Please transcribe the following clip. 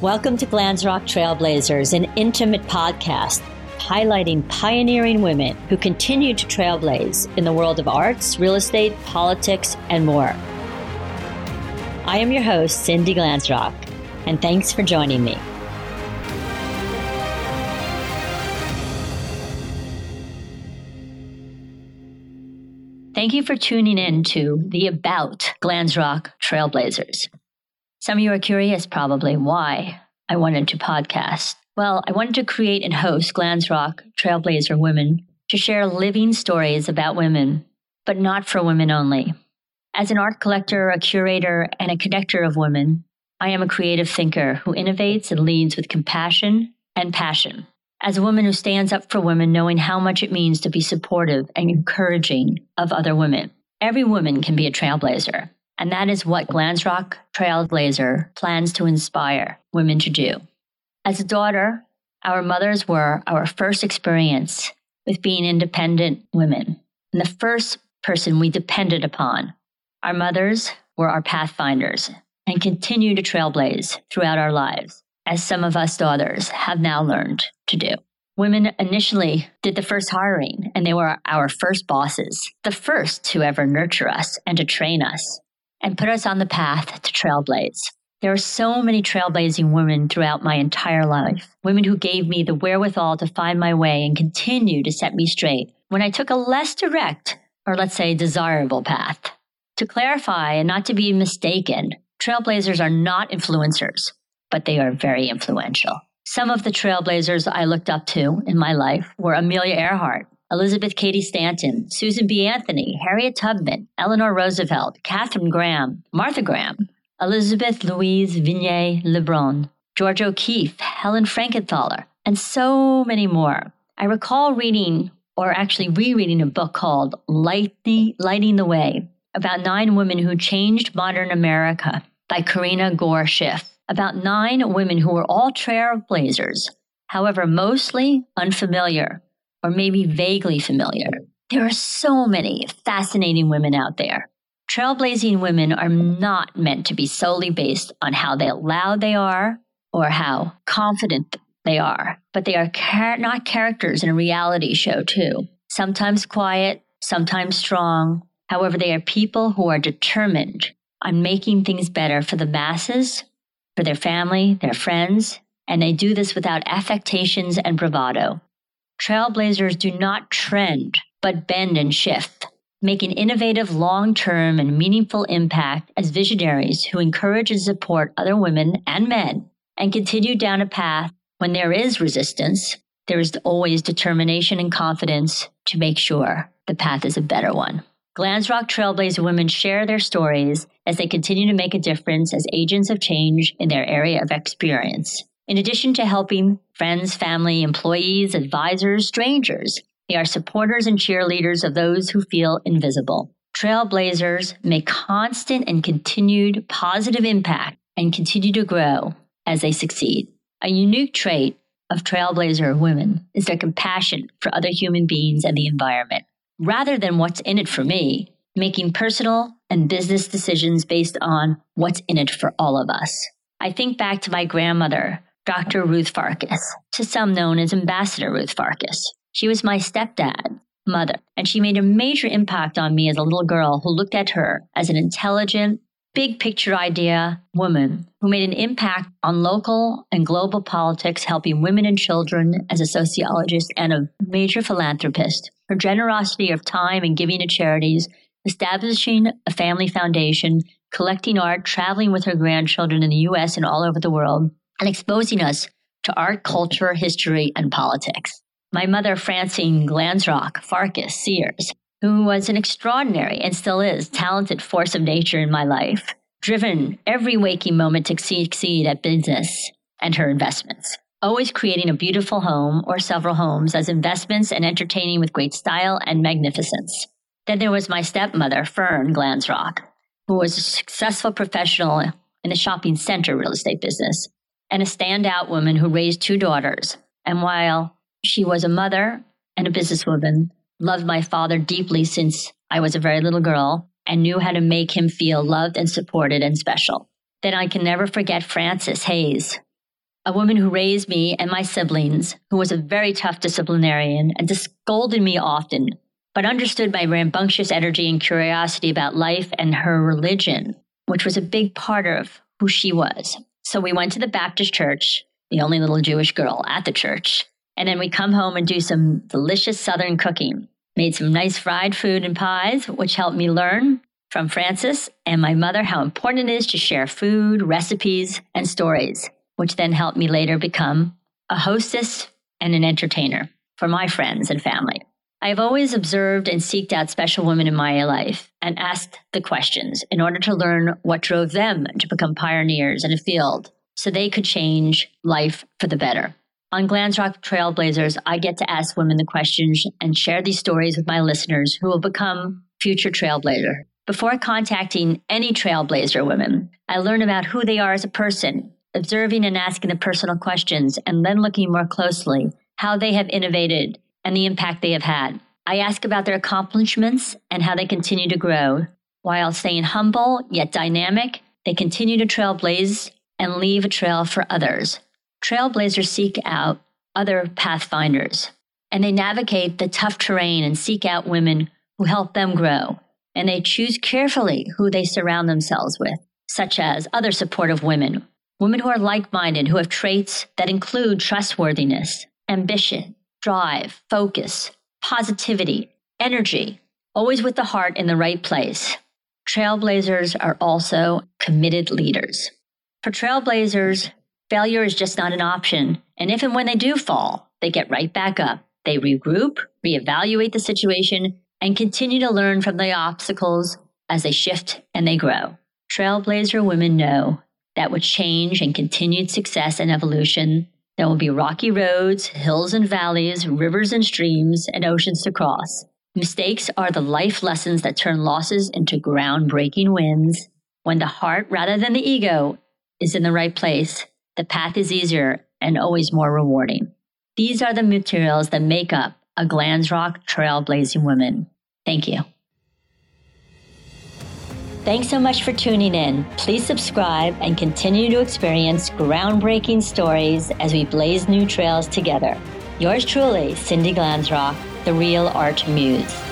Welcome to Glanzrock Trailblazers, an intimate podcast highlighting pioneering women who continue to trailblaze in the world of arts, real estate, politics, and more. I am your host, Cindy Glanzrock, and thanks for joining me. Thank you for tuning in to the About Glanzrock Trailblazers. Some of you are curious probably why I wanted to podcast. Well, I wanted to create and host Glanzrock Trailblazer Women to share living stories about women, but not for women only. As an art collector, a curator, and a connector of women, I am a creative thinker who innovates and leads with compassion and passion. As a woman who stands up for women, knowing how much it means to be supportive and encouraging of other women. Every woman can be a trailblazer. And that is what Glanzrock Trailblazer plans to inspire women to do. As a daughter, our mothers were our first experience with being independent women and the first person we depended upon. Our mothers were our pathfinders and continue to trailblaze throughout our lives, as some of us daughters have now learned to do. Women initially did the first hiring, and they were our first bosses, the first to ever nurture us and to train us and put us on the path to trailblaze. There are so many trailblazing women throughout my entire life, women who gave me the wherewithal to find my way and continue to set me straight when I took a less direct, or let's say desirable path. To clarify and not to be mistaken, trailblazers are not influencers, but they are very influential. Some of the trailblazers I looked up to in my life were Amelia Earhart, Elizabeth Cady Stanton, Susan B. Anthony, Harriet Tubman, Eleanor Roosevelt, Katharine Graham, Martha Graham, Elizabeth Louise Vigée Lebrun, George O'Keeffe, Helen Frankenthaler, and so many more. I recall reading, or actually rereading, a book called Lighting, Lighting the Way about nine women who changed modern America by Karenna Gore Schiff. About nine women who were all trailblazers, however, mostly unfamiliar or maybe vaguely familiar. There are so many fascinating women out there. Trailblazing women are not meant to be solely based on how loud they are or how confident they are, but they are char- not characters in a reality show, too. Sometimes quiet, sometimes strong. However, they are people who are determined on making things better for the masses, for their family, their friends, and they do this without affectations and bravado. Trailblazers do not trend, but bend and shift, make an innovative, long term, and meaningful impact as visionaries who encourage and support other women and men and continue down a path when there is resistance. There is always determination and confidence to make sure the path is a better one. Glanzrock Trailblazer women share their stories as they continue to make a difference as agents of change in their area of experience. In addition to helping friends, family, employees, advisors, strangers, they are supporters and cheerleaders of those who feel invisible. Trailblazers make constant and continued positive impact and continue to grow as they succeed. A unique trait of trailblazer women is their compassion for other human beings and the environment. Rather than what's in it for me, making personal and business decisions based on what's in it for all of us. I think back to my grandmother Dr. Ruth Farkas, to some known as Ambassador Ruth Farkas. She was my stepdad, mother, and she made a major impact on me as a little girl who looked at her as an intelligent, big picture idea woman who made an impact on local and global politics, helping women and children as a sociologist and a major philanthropist. Her generosity of time and giving to charities, establishing a family foundation, collecting art, traveling with her grandchildren in the US and all over the world, and exposing us to art, culture, history, and politics. My mother, Francine Glanzrock Farkas Sears, who was an extraordinary and still is talented force of nature in my life, driven every waking moment to succeed at business and her investments, always creating a beautiful home or several homes as investments and entertaining with great style and magnificence. Then there was my stepmother, Fern Glanzrock, who was a successful professional in the shopping center real estate business and a standout woman who raised two daughters. And while she was a mother and a businesswoman, loved my father deeply since I was a very little girl and knew how to make him feel loved and supported and special. Then I can never forget Frances Hayes, a woman who raised me and my siblings, who was a very tough disciplinarian and scolded me often, but understood my rambunctious energy and curiosity about life and her religion, which was a big part of who she was. So we went to the Baptist church, the only little Jewish girl at the church. And then we come home and do some delicious Southern cooking. Made some nice fried food and pies, which helped me learn from Frances and my mother how important it is to share food, recipes, and stories which then helped me later become a hostess and an entertainer for my friends and family. I have always observed and seeked out special women in my life and asked the questions in order to learn what drove them to become pioneers in a field so they could change life for the better. On Glanzrock Trailblazers, I get to ask women the questions and share these stories with my listeners who will become future trailblazer. Before contacting any trailblazer women, I learn about who they are as a person observing and asking the personal questions, and then looking more closely how they have innovated and the impact they have had. I ask about their accomplishments and how they continue to grow. While staying humble yet dynamic, they continue to trailblaze and leave a trail for others. Trailblazers seek out other pathfinders, and they navigate the tough terrain and seek out women who help them grow. And they choose carefully who they surround themselves with, such as other supportive women Women who are like minded, who have traits that include trustworthiness, ambition, drive, focus, positivity, energy, always with the heart in the right place. Trailblazers are also committed leaders. For trailblazers, failure is just not an option. And if and when they do fall, they get right back up. They regroup, reevaluate the situation, and continue to learn from the obstacles as they shift and they grow. Trailblazer women know that with change and continued success and evolution. There will be rocky roads, hills and valleys, rivers and streams, and oceans to cross. Mistakes are the life lessons that turn losses into groundbreaking wins. When the heart, rather than the ego, is in the right place, the path is easier and always more rewarding. These are the materials that make up a Glanzrock trailblazing woman. Thank you. Thanks so much for tuning in. Please subscribe and continue to experience groundbreaking stories as we blaze new trails together. Yours truly, Cindy Glanzrock, the Real Art Muse.